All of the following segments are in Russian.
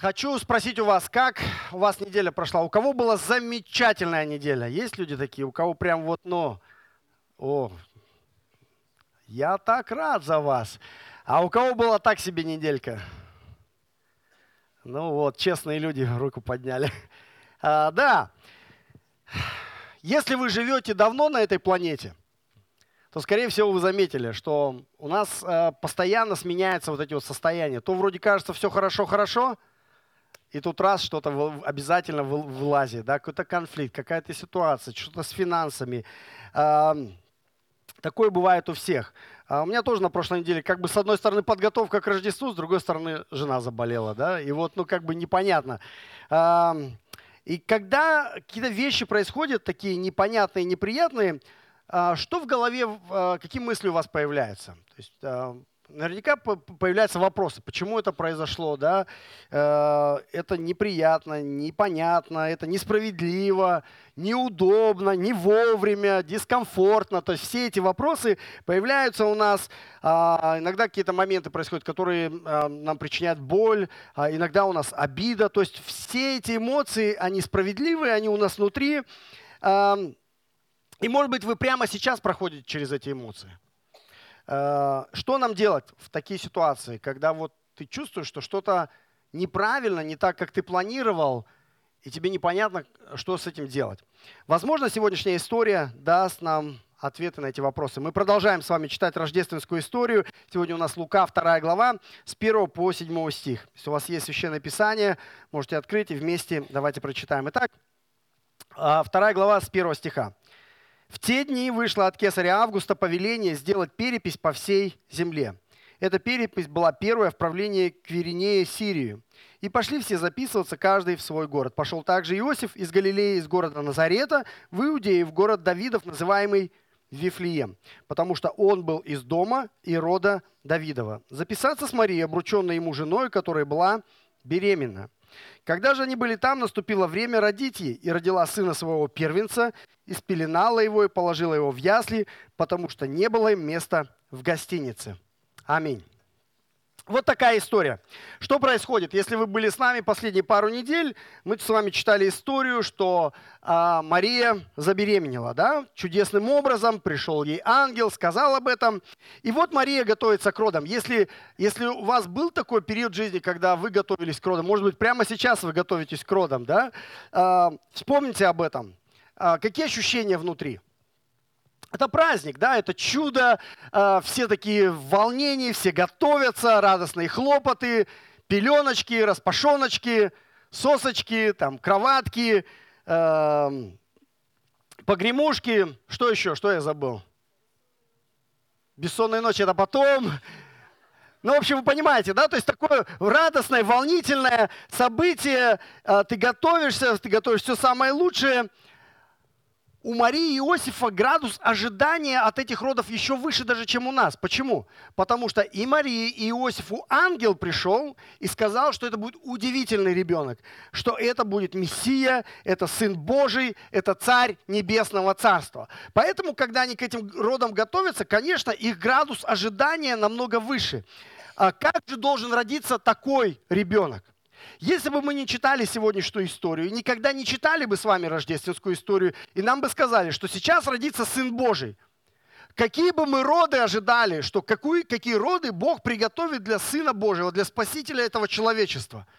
Хочу спросить у вас, как у вас неделя прошла? У кого была замечательная неделя? Есть люди такие, у кого прям вот, ну, о, я так рад за вас. А у кого была так себе неделька? Ну вот, честные люди руку подняли. А, да, если вы живете давно на этой планете, то, скорее всего, вы заметили, что у нас э, постоянно сменяются вот эти вот состояния. То вроде кажется все хорошо-хорошо, и тут раз что-то обязательно вылазит, да, какой-то конфликт, какая-то ситуация, что-то с финансами. Такое бывает у всех. А у меня тоже на прошлой неделе, как бы с одной стороны подготовка к Рождеству, с другой стороны жена заболела, да, и вот, ну, как бы непонятно. И когда какие-то вещи происходят, такие непонятные, неприятные, а, что в голове, а, какие мысли у вас появляются? То есть наверняка появляются вопросы, почему это произошло, да, э, это неприятно, непонятно, это несправедливо, неудобно, не вовремя, дискомфортно, то есть все эти вопросы появляются у нас, а, иногда какие-то моменты происходят, которые а, нам причиняют боль, а иногда у нас обида, то есть все эти эмоции, они справедливые, они у нас внутри, и может быть вы прямо сейчас проходите через эти эмоции. Э, что нам делать в такие ситуации, когда вот ты чувствуешь, что что-то неправильно, не так, как ты планировал, и тебе непонятно, что с этим делать? Возможно, сегодняшняя история даст нам ответы на эти вопросы. Мы продолжаем с вами читать рождественскую историю. Сегодня у нас Лука, 2 глава, с 1 по 7 стих. Если у вас есть священное писание, можете открыть и вместе давайте прочитаем. Итак, 2 а, глава с 1 стиха. В те дни вышло от кесаря Августа повеление сделать перепись по всей земле. Эта перепись была первая в правлении Кверинея Сирию. И пошли все записываться, каждый в свой город. Пошел также Иосиф из Галилеи, из города Назарета, в Иудею, в город Давидов, называемый Вифлеем, потому что он был из дома и рода Давидова. Записаться с Марией, обрученной ему женой, которая была беременна. Когда же они были там, наступило время родить ей, и родила сына своего первенца, и спеленала его, и положила его в ясли, потому что не было им места в гостинице. Аминь. Вот такая история. Что происходит? Если вы были с нами последние пару недель, мы с вами читали историю, что а, Мария забеременела, да? Чудесным образом пришел ей ангел, сказал об этом. И вот Мария готовится к родам. Если, если у вас был такой период жизни, когда вы готовились к родам, может быть, прямо сейчас вы готовитесь к родам, да? А, вспомните об этом. А, какие ощущения внутри? Это праздник, да, это чудо, э, все такие в волнении, все готовятся, радостные хлопоты, пеленочки, распашоночки, сосочки, там, кроватки, э, погремушки. Что еще? Что я забыл? Бессонные ночи это потом. Ну, в общем, вы понимаете, да? То есть такое радостное, волнительное событие. Э, ты готовишься, ты готовишь все самое лучшее – у Марии и Иосифа градус ожидания от этих родов еще выше даже, чем у нас. Почему? Потому что и Марии, и Иосифу ангел пришел и сказал, что это будет удивительный ребенок, что это будет Мессия, это Сын Божий, это Царь Небесного Царства. Поэтому, когда они к этим родам готовятся, конечно, их градус ожидания намного выше. А как же должен родиться такой ребенок? Если бы мы не читали сегодняшнюю историю, никогда не читали бы с вами рождественскую историю, и нам бы сказали, что сейчас родится Сын Божий, какие бы мы роды ожидали, что какие, какие роды Бог приготовит для Сына Божьего, для Спасителя этого человечества –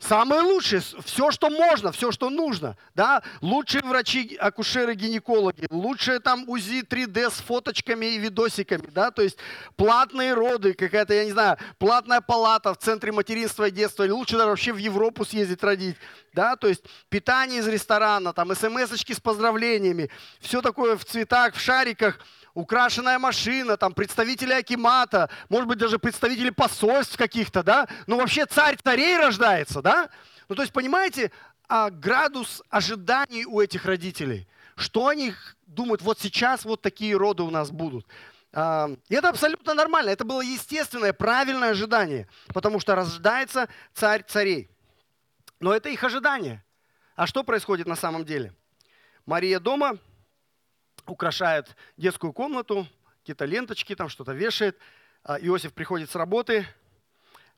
Самое лучшее, все, что можно, все, что нужно. Да? Лучшие врачи, акушеры, гинекологи, лучшие там УЗИ 3D с фоточками и видосиками. Да? То есть платные роды, какая-то, я не знаю, платная палата в центре материнства и детства. Или лучше даже вообще в Европу съездить родить. Да? То есть питание из ресторана, там смс-очки с поздравлениями. Все такое в цветах, в шариках – украшенная машина, там представители Акимата, может быть, даже представители посольств каких-то, да? Ну, вообще царь царей рождается, да? Ну, то есть, понимаете, а градус ожиданий у этих родителей, что они думают, вот сейчас вот такие роды у нас будут. А, и это абсолютно нормально, это было естественное, правильное ожидание, потому что рождается царь царей. Но это их ожидание. А что происходит на самом деле? Мария дома, украшает детскую комнату, какие-то ленточки, там что-то вешает. А Иосиф приходит с работы,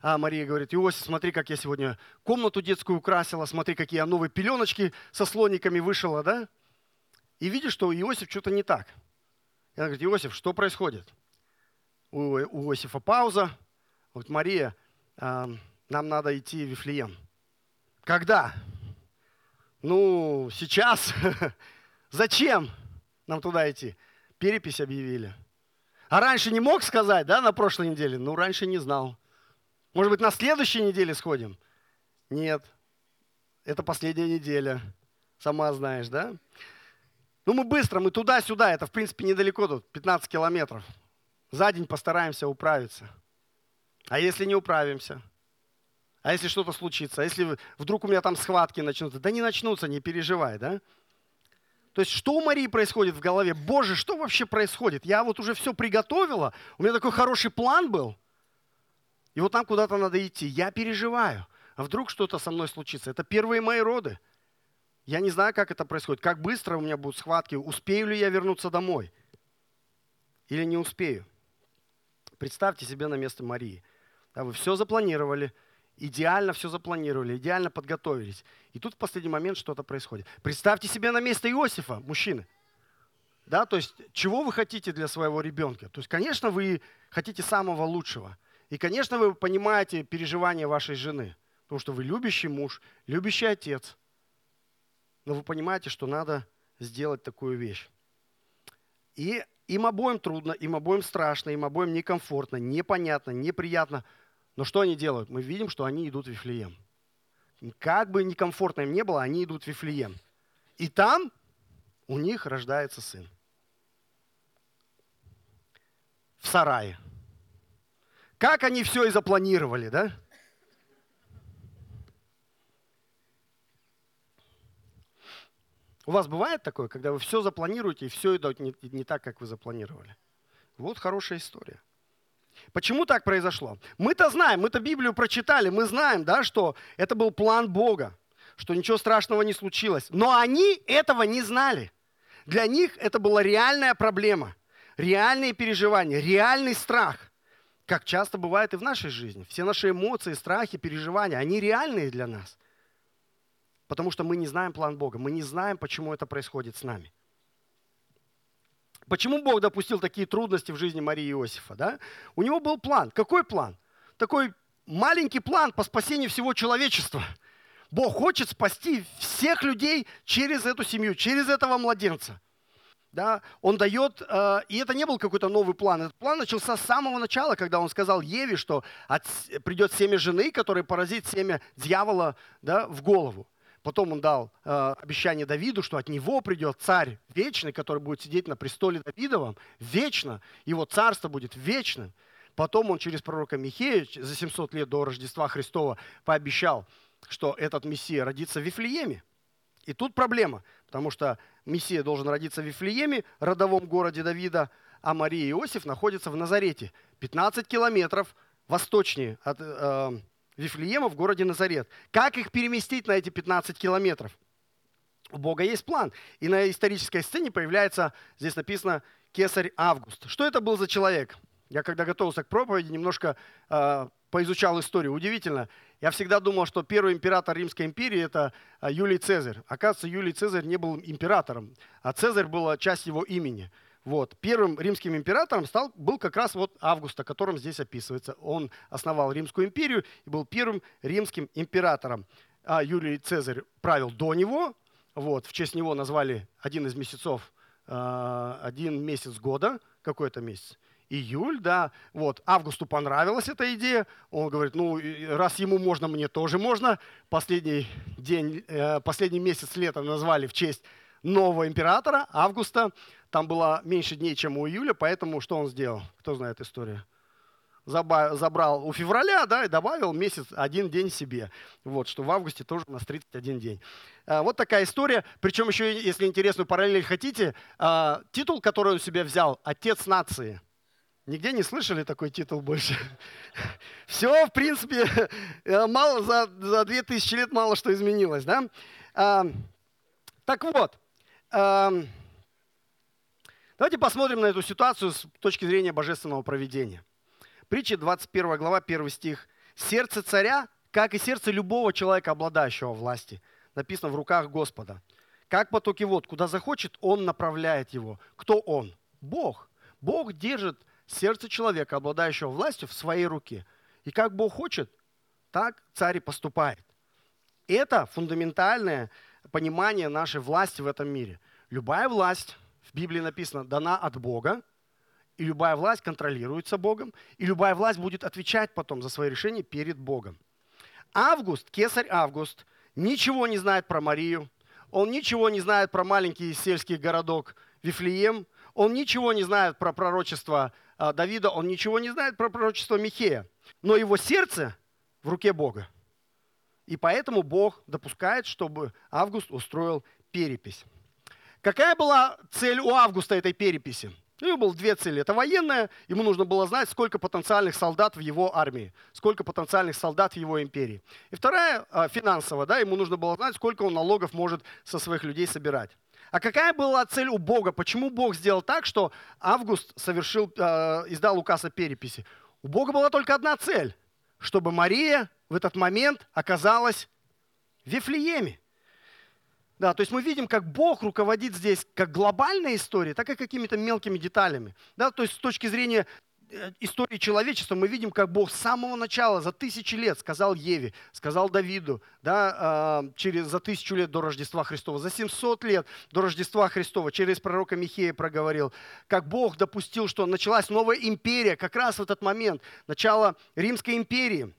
А Мария говорит, Иосиф, смотри, как я сегодня комнату детскую украсила, смотри, какие я новые пеленочки со слониками вышила, да? И видишь, что у Иосиф что-то не так. И она говорит, Иосиф, что происходит? У, у Иосифа пауза. Вот Мария, э, нам надо идти в Вифлеем. Когда? Ну, сейчас. Зачем нам туда идти? Перепись объявили. А раньше не мог сказать, да, на прошлой неделе? Ну, раньше не знал. Может быть, на следующей неделе сходим? Нет. Это последняя неделя. Сама знаешь, да? Ну, мы быстро, мы туда-сюда. Это, в принципе, недалеко тут, 15 километров. За день постараемся управиться. А если не управимся? А если что-то случится? А если вдруг у меня там схватки начнутся? Да не начнутся, не переживай, да? То есть что у Марии происходит в голове? Боже, что вообще происходит? Я вот уже все приготовила, у меня такой хороший план был – и вот нам куда-то надо идти. Я переживаю. А вдруг что-то со мной случится? Это первые мои роды. Я не знаю, как это происходит. Как быстро у меня будут схватки. Успею ли я вернуться домой? Или не успею? Представьте себе на место Марии. Да, вы все запланировали, идеально все запланировали, идеально подготовились. И тут в последний момент что-то происходит. Представьте себе на место Иосифа, мужчины. Да, то есть, чего вы хотите для своего ребенка? То есть, конечно, вы хотите самого лучшего – и, конечно, вы понимаете переживания вашей жены, потому что вы любящий муж, любящий отец. Но вы понимаете, что надо сделать такую вещь. И им обоим трудно, им обоим страшно, им обоим некомфортно, непонятно, неприятно. Но что они делают? Мы видим, что они идут в Вифлеем. Как бы некомфортно им не было, они идут в Вифлеем. И там у них рождается сын. В сарае. Как они все и запланировали, да? У вас бывает такое, когда вы все запланируете, и все идет не, не так, как вы запланировали? Вот хорошая история. Почему так произошло? Мы-то знаем, мы-то Библию прочитали, мы знаем, да, что это был план Бога, что ничего страшного не случилось. Но они этого не знали. Для них это была реальная проблема, реальные переживания, реальный страх как часто бывает и в нашей жизни. Все наши эмоции, страхи, переживания, они реальные для нас. Потому что мы не знаем план Бога, мы не знаем, почему это происходит с нами. Почему Бог допустил такие трудности в жизни Марии и Иосифа? Да? У него был план. Какой план? Такой маленький план по спасению всего человечества. Бог хочет спасти всех людей через эту семью, через этого младенца да, он дает, э, и это не был какой-то новый план. Этот план начался с самого начала, когда он сказал Еве, что от, придет семя жены, которое поразит семя дьявола да, в голову. Потом он дал э, обещание Давиду, что от него придет царь вечный, который будет сидеть на престоле Давидовом вечно. Его царство будет вечным. Потом он через пророка Михея за 700 лет до Рождества Христова пообещал, что этот Мессия родится в Вифлееме. И тут проблема, потому что Мессия должен родиться в Вифлееме, родовом городе Давида, а Мария и Иосиф находятся в Назарете, 15 километров восточнее от э, Вифлеема в городе Назарет. Как их переместить на эти 15 километров? У Бога есть план. И на исторической сцене появляется, здесь написано, кесарь Август. Что это был за человек? Я когда готовился к проповеди, немножко э, поизучал историю. Удивительно. Я всегда думал, что первый император Римской империи – это а, Юлий Цезарь. Оказывается, Юлий Цезарь не был императором, а Цезарь была часть его имени. Вот. Первым римским императором стал, был как раз вот Август, о котором здесь описывается. Он основал Римскую империю и был первым римским императором. А Юлий Цезарь правил до него. Вот. В честь него назвали один из месяцев, а, один месяц года, какой-то месяц июль, да, вот, Августу понравилась эта идея, он говорит, ну, раз ему можно, мне тоже можно. Последний день, э, последний месяц лета назвали в честь нового императора, Августа. Там было меньше дней, чем у июля, поэтому что он сделал? Кто знает историю? забрал у февраля, да, и добавил месяц, один день себе. Вот, что в августе тоже у нас 31 день. А, вот такая история. Причем еще, если интересную параллель хотите, а, титул, который он себе взял, «Отец нации». Нигде не слышали такой титул больше. Все, в принципе, э, мало, за, за 2000 лет мало что изменилось. Да? А, так вот, давайте посмотрим на эту ситуацию с точки зрения божественного проведения. Притча 21 глава, 1 стих. Сердце царя, как и сердце любого человека, обладающего власти, написано в руках Господа. Как потоки вод, куда захочет, он направляет его. Кто он? Бог. Бог держит сердце человека, обладающего властью, в своей руке. И как Бог хочет, так царь и поступает. Это фундаментальное понимание нашей власти в этом мире. Любая власть, в Библии написано, дана от Бога, и любая власть контролируется Богом, и любая власть будет отвечать потом за свои решения перед Богом. Август, кесарь Август, ничего не знает про Марию, он ничего не знает про маленький сельский городок Вифлеем, он ничего не знает про пророчество а, Давида, он ничего не знает про пророчество Михея. Но его сердце в руке Бога. И поэтому Бог допускает, чтобы Август устроил перепись. Какая была цель у Августа этой переписи? У него было две цели. Это военная, ему нужно было знать, сколько потенциальных солдат в его армии, сколько потенциальных солдат в его империи. И вторая а, финансовая, да, ему нужно было знать, сколько он налогов может со своих людей собирать. А какая была цель у Бога? Почему Бог сделал так, что Август совершил, э, издал указ о переписи? У Бога была только одна цель, чтобы Мария в этот момент оказалась в Вифлееме. Да, то есть мы видим, как Бог руководит здесь как глобальной историей, так и какими-то мелкими деталями. Да, то есть с точки зрения э, истории человечества мы видим, как Бог с самого начала, за тысячи лет, сказал Еве, сказал Давиду, да, а, через, за тысячу лет до Рождества Христова, за 700 лет до Рождества Христова, через пророка Михея проговорил, как Бог допустил, что началась новая империя, как раз в этот момент, начало Римской империи.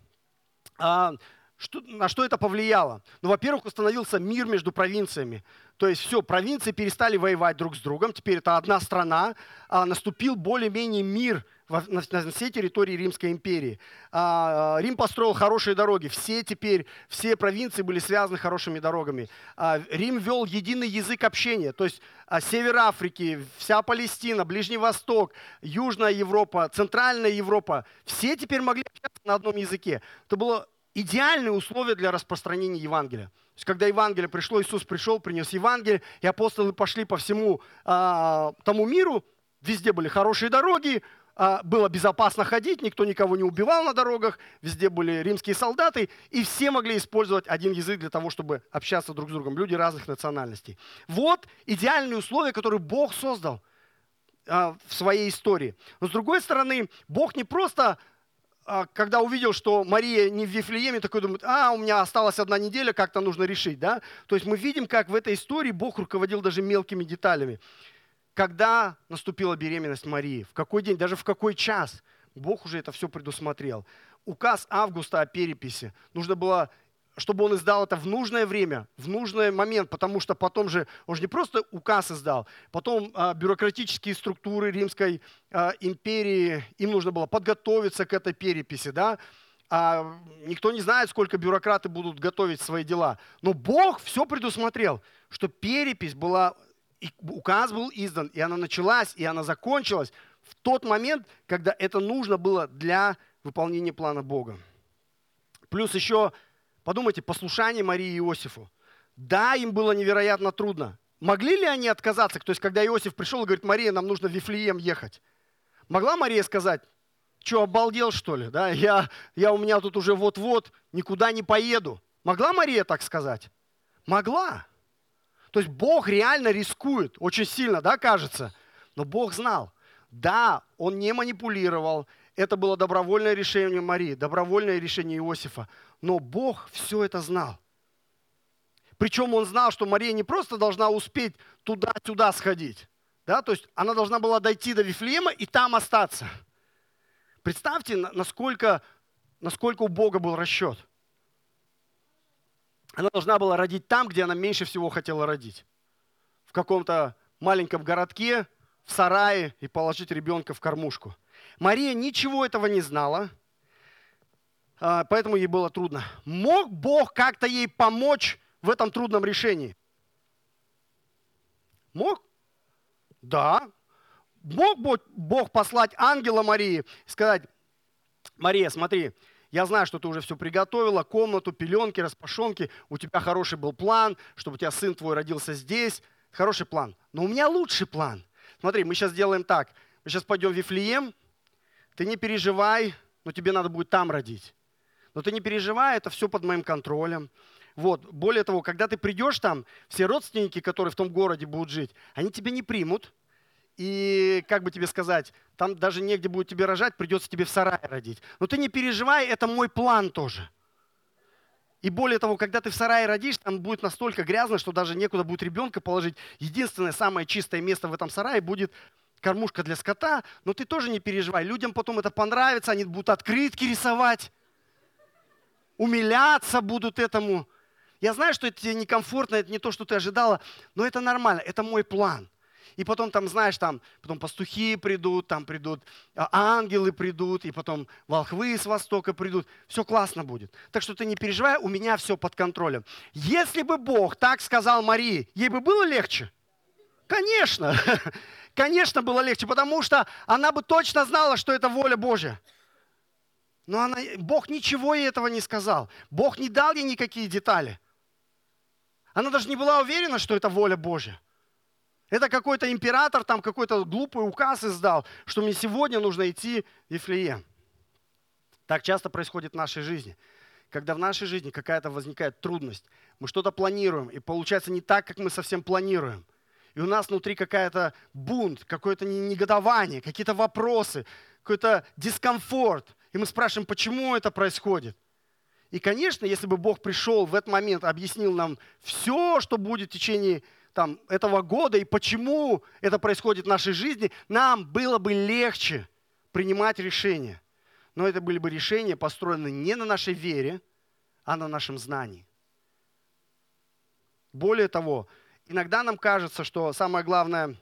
А, что, на что это повлияло? Ну, во-первых, установился мир между провинциями. То есть все, провинции перестали воевать друг с другом, теперь это одна страна, а наступил более-менее мир на, на всей территории Римской империи. А, а, Рим построил хорошие дороги, все теперь, все провинции были связаны хорошими дорогами. А, Рим вел единый язык общения, то есть а, север Африки, вся Палестина, Ближний Восток, Южная Европа, Центральная Европа, все теперь могли общаться на одном языке. Это было идеальные условия для распространения Евангелия. То есть, когда Евангелие пришло, Иисус пришел, принес Евангелие, и апостолы пошли по всему а, тому миру, везде были хорошие дороги, а, было безопасно ходить, никто никого не убивал на дорогах, везде были римские солдаты, и все могли использовать один язык для того, чтобы общаться друг с другом, люди разных национальностей. Вот идеальные условия, которые Бог создал а, в своей истории. Но с другой стороны, Бог не просто когда увидел, что Мария не в Вифлееме, такой думает, а, у меня осталась одна неделя, как-то нужно решить, да? То есть мы видим, как в этой истории Бог руководил даже мелкими деталями. Когда наступила беременность Марии, в какой день, даже в какой час, Бог уже это все предусмотрел. Указ Августа о переписи. Нужно было чтобы он издал это в нужное время, в нужный момент, потому что потом же, он же не просто указ издал, потом а, бюрократические структуры Римской а, империи, им нужно было подготовиться к этой переписи, да, а, никто не знает, сколько бюрократы будут готовить свои дела, но Бог все предусмотрел, что перепись была, указ был издан, и она началась, и она закончилась в тот момент, когда это нужно было для выполнения плана Бога. Плюс еще Подумайте, послушание Марии и Иосифу. Да, им было невероятно трудно. Могли ли они отказаться? То есть, когда Иосиф пришел и говорит, Мария, нам нужно в Вифлеем ехать. Могла Мария сказать, что, обалдел, что ли? Да? Я, я у меня тут уже вот-вот никуда не поеду. Могла Мария так сказать? Могла. То есть Бог реально рискует, очень сильно, да, кажется? Но Бог знал. Да, он не манипулировал, это было добровольное решение Марии, добровольное решение Иосифа. Но Бог все это знал. Причем он знал, что Мария не просто должна успеть туда-сюда сходить. Да? То есть она должна была дойти до Вифлеема и там остаться. Представьте, насколько, насколько у Бога был расчет. Она должна была родить там, где она меньше всего хотела родить. В каком-то маленьком городке, в сарае и положить ребенка в кормушку. Мария ничего этого не знала, а, поэтому ей было трудно. Мог Бог как-то ей помочь в этом трудном решении? Мог? Да. Мог Бог послать ангела Марии и сказать, Мария, смотри, я знаю, что ты уже все приготовила, комнату, пеленки, распашонки, у тебя хороший был план, чтобы у тебя сын твой родился здесь. Хороший план. Но у меня лучший план. Смотри, мы сейчас делаем так. Мы сейчас пойдем в Вифлеем, ты не переживай, но тебе надо будет там родить. Но ты не переживай, это все под моим контролем. Вот. Более того, когда ты придешь там, все родственники, которые в том городе будут жить, они тебя не примут. И, как бы тебе сказать, там даже негде будет тебе рожать, придется тебе в сарае родить. Но ты не переживай, это мой план тоже. И более того, когда ты в сарае родишь, там будет настолько грязно, что даже некуда будет ребенка положить. Единственное самое чистое место в этом сарае будет кормушка для скота, но ты тоже не переживай. Людям потом это понравится, они будут открытки рисовать, умиляться будут этому. Я знаю, что это тебе некомфортно, это не то, что ты ожидала, но это нормально, это мой план. И потом там, знаешь, там потом пастухи придут, там придут а, ангелы придут, и потом волхвы с востока придут. Все классно будет. Так что ты не переживай, у меня все под контролем. Если бы Бог так сказал Марии, ей бы было легче? Конечно. Конечно, было легче, потому что она бы точно знала, что это воля Божья. Но она, Бог ничего ей этого не сказал. Бог не дал ей никакие детали. Она даже не была уверена, что это воля Божья. Это какой-то император там какой-то глупый указ издал, что мне сегодня нужно идти в Вифлеем. Так часто происходит в нашей жизни. Когда в нашей жизни какая-то возникает трудность, мы что-то планируем, и получается не так, как мы совсем планируем. И у нас внутри какая-то бунт, какое-то негодование, какие-то вопросы, какой-то дискомфорт. И мы спрашиваем, почему это происходит. И, конечно, если бы Бог пришел в этот момент, объяснил нам все, что будет в течение там, этого года и почему это происходит в нашей жизни, нам было бы легче принимать решения. Но это были бы решения, построенные не на нашей вере, а на нашем знании. Более того, иногда нам кажется, что самая главная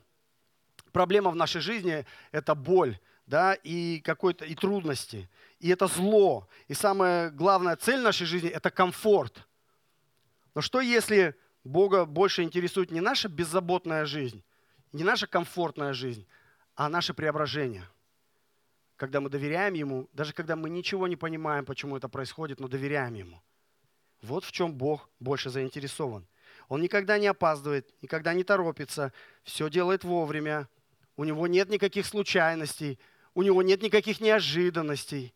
проблема в нашей жизни – это боль да, и, какой-то, и трудности и это зло. И самая главная цель нашей жизни – это комфорт. Но что если Бога больше интересует не наша беззаботная жизнь, не наша комфортная жизнь, а наше преображение? Когда мы доверяем Ему, даже когда мы ничего не понимаем, почему это происходит, но доверяем Ему. Вот в чем Бог больше заинтересован. Он никогда не опаздывает, никогда не торопится, все делает вовремя. У него нет никаких случайностей, у него нет никаких неожиданностей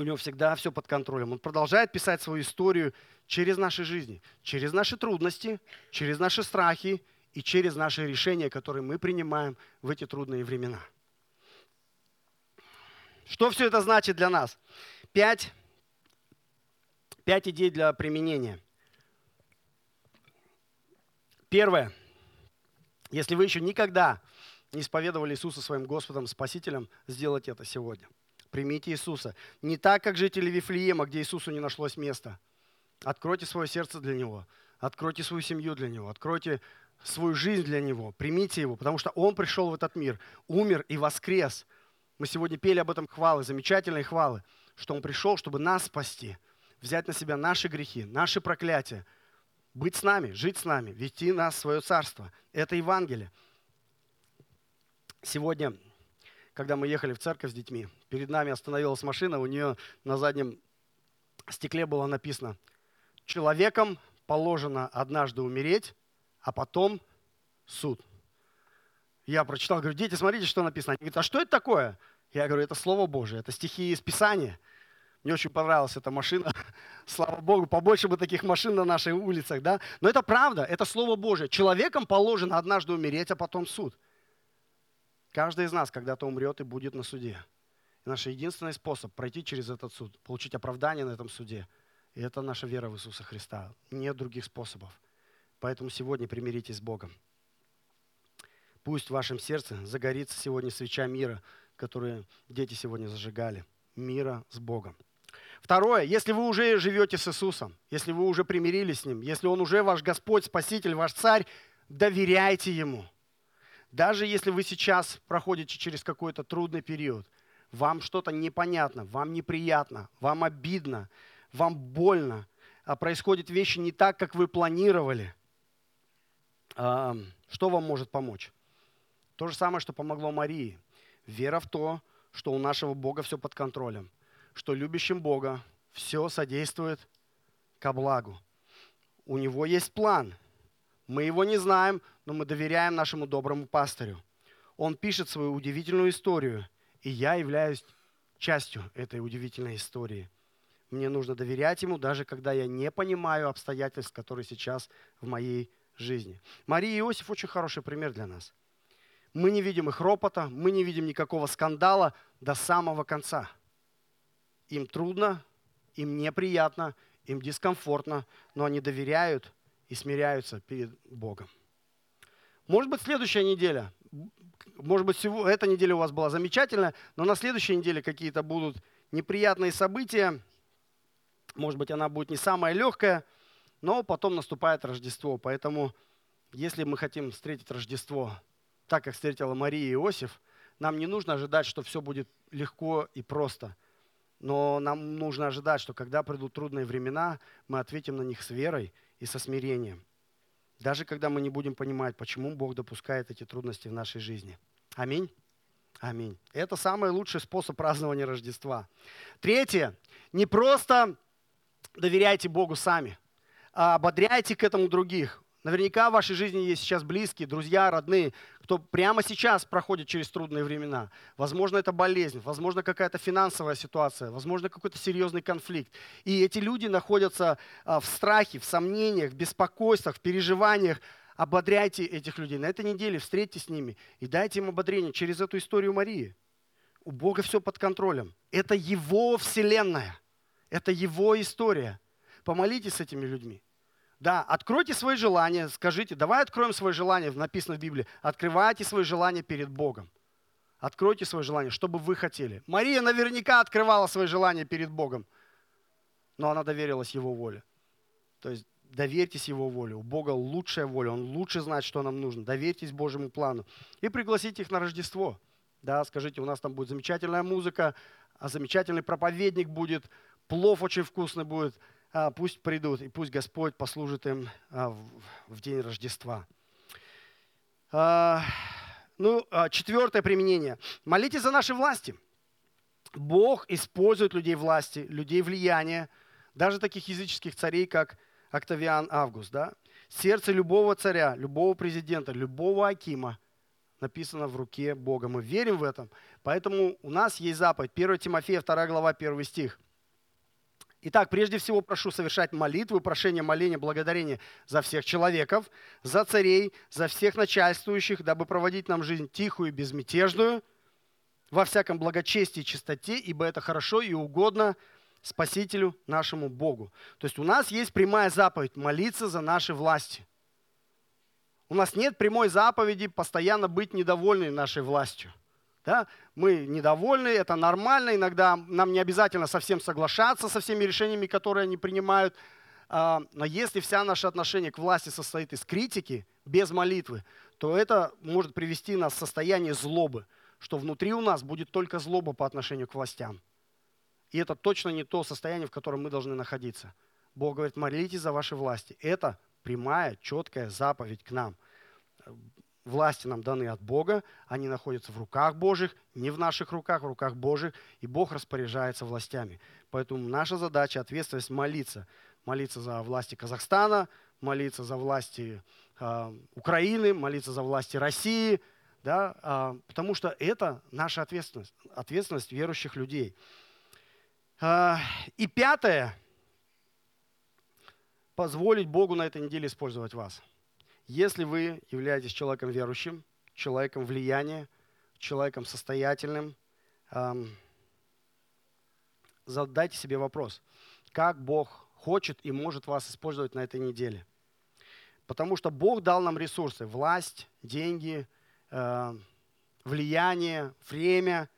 у него всегда все под контролем. Он продолжает писать свою историю через наши жизни, через наши трудности, через наши страхи и через наши решения, которые мы принимаем в эти трудные времена. Что все это значит для нас? Пять, пять идей для применения. Первое. Если вы еще никогда не исповедовали Иисуса своим Господом, Спасителем, сделайте это сегодня – Примите Иисуса. Не так, как жители Вифлеема, где Иисусу не нашлось места. Откройте свое сердце для Него. Откройте свою семью для Него. Откройте свою жизнь для Него. Примите Его, потому что Он пришел в этот мир, умер и воскрес. Мы сегодня пели об этом хвалы, замечательные хвалы, что Он пришел, чтобы нас спасти, взять на себя наши грехи, наши проклятия, быть с нами, жить с нами, вести нас в свое царство. Это Евангелие. Сегодня когда мы ехали в церковь с детьми, перед нами остановилась машина, у нее на заднем стекле было написано, человеком положено однажды умереть, а потом суд. Я прочитал, говорю, дети, смотрите, что написано. Они говорят, а что это такое? Я говорю, это Слово Божие, это стихи из Писания. Мне очень понравилась эта машина. Слава Богу, побольше бы таких машин на наших улицах, да? Но это правда, это Слово Божие. Человеком положено однажды умереть, а потом суд. Каждый из нас когда-то умрет и будет на суде. И наш единственный способ пройти через этот суд, получить оправдание на этом суде, и это наша вера в Иисуса Христа. Нет других способов. Поэтому сегодня примиритесь с Богом. Пусть в вашем сердце загорится сегодня свеча мира, которую дети сегодня зажигали. Мира с Богом. Второе, если вы уже живете с Иисусом, если вы уже примирились с Ним, если Он уже ваш Господь, Спаситель, ваш Царь, доверяйте Ему – даже если вы сейчас проходите через какой-то трудный период, вам что-то непонятно, вам неприятно, вам обидно, вам больно, а происходят вещи не так, как вы планировали, а, что вам может помочь? То же самое, что помогло Марии. Вера в то, что у нашего Бога все под контролем, что любящим Бога все содействует ко благу. У Него есть план – мы его не знаем, но мы доверяем нашему доброму пастырю. Он пишет свою удивительную историю, и я являюсь частью этой удивительной истории. Мне нужно доверять Ему, даже когда я не понимаю обстоятельств, которые сейчас в моей жизни. Мария и Иосиф очень хороший пример для нас. Мы не видим их ропота, мы не видим никакого скандала до самого конца. Им трудно, им неприятно, им дискомфортно, но они доверяют и смиряются перед Богом. Может быть, следующая неделя, может быть, всего, эта неделя у вас была замечательная, но на следующей неделе какие-то будут неприятные события. Может быть, она будет не самая легкая, но потом наступает Рождество. Поэтому, если мы хотим встретить Рождество так, как встретила Мария и Иосиф, нам не нужно ожидать, что все будет легко и просто. Но нам нужно ожидать, что когда придут трудные времена, мы ответим на них с верой и со смирением. Даже когда мы не будем понимать, почему Бог допускает эти трудности в нашей жизни. Аминь. Аминь. Это самый лучший способ празднования Рождества. Третье. Не просто доверяйте Богу сами, а ободряйте к этому других. Наверняка в вашей жизни есть сейчас близкие, друзья, родные, кто прямо сейчас проходит через трудные времена. Возможно, это болезнь, возможно, какая-то финансовая ситуация, возможно, какой-то серьезный конфликт. И эти люди находятся а, в страхе, в сомнениях, в беспокойствах, в переживаниях. Ободряйте этих людей. На этой неделе встретьтесь с ними и дайте им ободрение через эту историю Марии. У Бога все под контролем. Это Его вселенная. Это Его история. Помолитесь с этими людьми. Да, откройте свои желания, скажите, давай откроем свои желания, написано в Библии, открывайте свои желания перед Богом. Откройте свои желания, что бы вы хотели. Мария наверняка открывала свои желания перед Богом, но она доверилась Его воле. То есть доверьтесь Его воле. У Бога лучшая воля, Он лучше знает, что нам нужно. Доверьтесь Божьему плану. И пригласите их на Рождество. Да, скажите, у нас там будет замечательная музыка, а замечательный проповедник будет, плов очень вкусный будет – пусть придут, и пусть Господь послужит им а, в день Рождества. А, ну, четвертое применение. Молитесь за наши власти. Бог использует людей власти, людей влияния, даже таких языческих царей, как Октавиан Август. Да? Сердце любого царя, любого президента, любого Акима написано в руке Бога. Мы верим в этом. Поэтому у нас есть заповедь. 1 Тимофея, 2 глава, 1 стих – Итак, прежде всего прошу совершать молитвы, прошение, моления, благодарение за всех человеков, за царей, за всех начальствующих, дабы проводить нам жизнь тихую и безмятежную, во всяком благочестии и чистоте, ибо это хорошо и угодно Спасителю нашему Богу. То есть у нас есть прямая заповедь – молиться за наши власти. У нас нет прямой заповеди постоянно быть недовольны нашей властью. Да? Мы недовольны, это нормально, иногда нам не обязательно совсем соглашаться со всеми решениями, которые они принимают. А, но если вся наше отношение к власти состоит из критики, без молитвы, то это может привести нас в состояние злобы, что внутри у нас будет только злоба по отношению к властям. И это точно не то состояние, в котором мы должны находиться. Бог говорит, молитесь за ваши власти. Это прямая, четкая заповедь к нам власти нам даны от Бога, они находятся в руках Божьих, не в наших руках, в руках Божьих, и Бог распоряжается властями. Поэтому наша задача, ответственность молиться. Молиться за власти Казахстана, молиться за власти э, Украины, молиться за власти России, да, э, потому что это наша ответственность, ответственность верующих людей. Э, и пятое, позволить Богу на этой неделе использовать вас – если вы являетесь человеком верующим, человеком влияния, человеком состоятельным, эм, задайте себе вопрос, как Бог хочет и может вас использовать на этой неделе. Потому что Бог дал нам ресурсы, власть, деньги, э, влияние, время,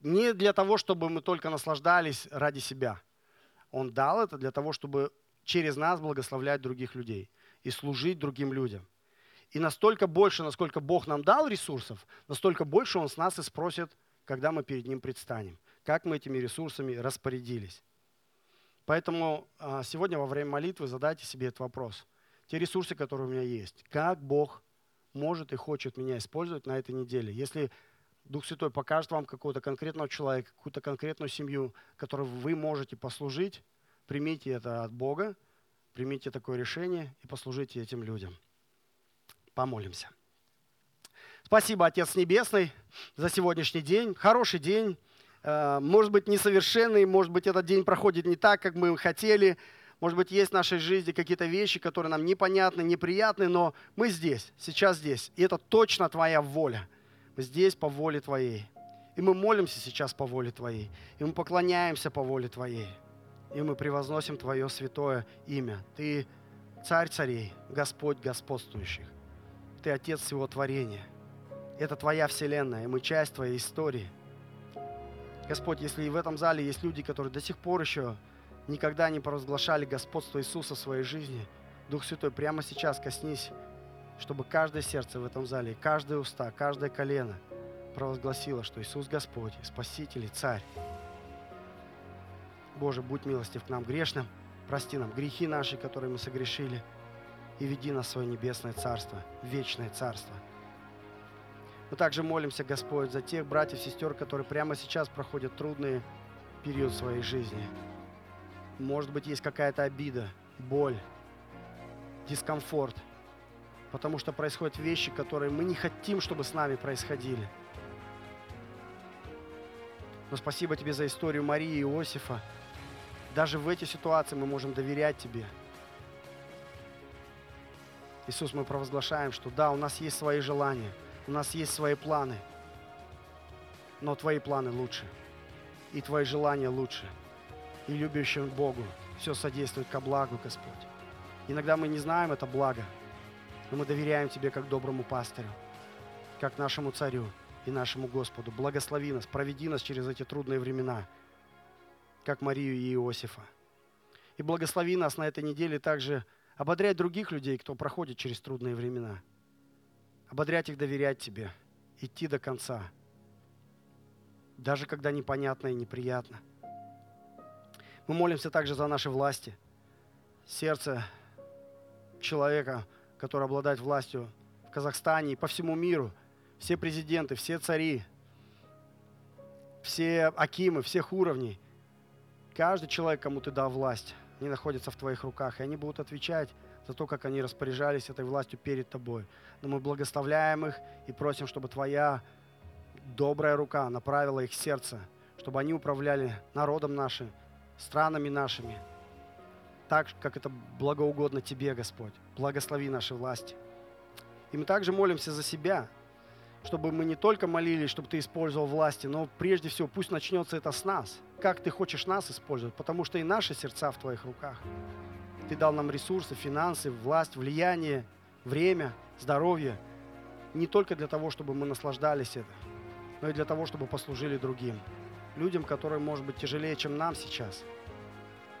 не для того, чтобы мы только наслаждались ради себя. Он дал это для того, чтобы через нас благословлять других людей и служить другим людям. И настолько больше, насколько Бог нам дал ресурсов, настолько больше Он с нас и спросит, когда мы перед Ним предстанем, как мы этими ресурсами распорядились. Поэтому а, сегодня во время молитвы задайте себе этот вопрос. Те ресурсы, которые у меня есть, как Бог может и хочет меня использовать на этой неделе. Если Дух Святой покажет вам какого-то конкретного человека, какую-то конкретную семью, которой вы можете послужить, примите это от Бога Примите такое решение и послужите этим людям. Помолимся. Спасибо, Отец Небесный, за сегодняшний день. Хороший день. э, может быть, несовершенный, может быть, этот день проходит не так, как мы хотели, может быть, есть в нашей жизни какие-то вещи, которые нам непонятны, неприятны, но мы здесь, сейчас здесь. И это точно Твоя воля. Мы здесь по воле Твоей. И мы молимся сейчас по воле Твоей. И мы поклоняемся по воле Твоей. И мы превозносим Твое святое имя. Ты царь царей, Господь господствующих. Ты Отец всего творения. Это Твоя вселенная, и мы часть Твоей истории. Господь, если и в этом зале есть люди, которые до сих пор еще никогда не провозглашали господство Иисуса в своей жизни, Дух Святой, прямо сейчас коснись, чтобы каждое сердце в этом зале, каждое уста, каждое колено провозгласило, что Иисус Господь, Спаситель и Царь. Боже, будь милостив к нам грешным, прости нам грехи наши, которые мы согрешили, и веди нас в свое небесное царство, вечное царство. Мы также молимся, Господь, за тех братьев сестер, которые прямо сейчас проходят трудный период своей жизни. Может быть, есть какая-то обида, боль, дискомфорт, потому что происходят вещи, которые мы не хотим, чтобы с нами происходили. Но спасибо тебе за историю Марии и Иосифа. Даже в эти ситуации мы можем доверять тебе. Иисус, мы провозглашаем, что да, у нас есть свои желания, у нас есть свои планы, но твои планы лучше, и твои желания лучше – и любящим Богу все содействует ко благу, Господь. Иногда мы не знаем это благо, но мы доверяем Тебе как доброму пастырю, как нашему царю и нашему Господу. Благослови нас, проведи нас через эти трудные времена, как Марию и Иосифа. И благослови нас на этой неделе также ободрять других людей, кто проходит через трудные времена. Ободрять их доверять Тебе, идти до конца, даже когда непонятно и неприятно. Мы молимся также за наши власти. Сердце человека, который обладает властью в Казахстане и по всему миру. Все президенты, все цари, все акимы, всех уровней. Каждый человек, кому ты дал власть, они находятся в твоих руках. И они будут отвечать за то, как они распоряжались этой властью перед тобой. Но мы благословляем их и просим, чтобы твоя добрая рука направила их сердце, чтобы они управляли народом нашим, странами нашими, так, как это благоугодно Тебе, Господь. Благослови наши власти. И мы также молимся за себя, чтобы мы не только молились, чтобы Ты использовал власти, но прежде всего пусть начнется это с нас. Как Ты хочешь нас использовать, потому что и наши сердца в Твоих руках. Ты дал нам ресурсы, финансы, власть, влияние, время, здоровье. Не только для того, чтобы мы наслаждались это, но и для того, чтобы послужили другим людям, которые, может быть, тяжелее, чем нам сейчас.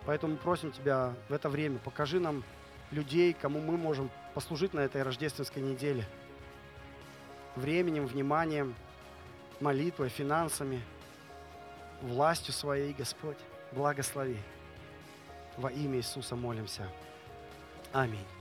Поэтому просим Тебя в это время, покажи нам людей, кому мы можем послужить на этой рождественской неделе. Временем, вниманием, молитвой, финансами, властью своей, Господь. Благослови. Во имя Иисуса молимся. Аминь.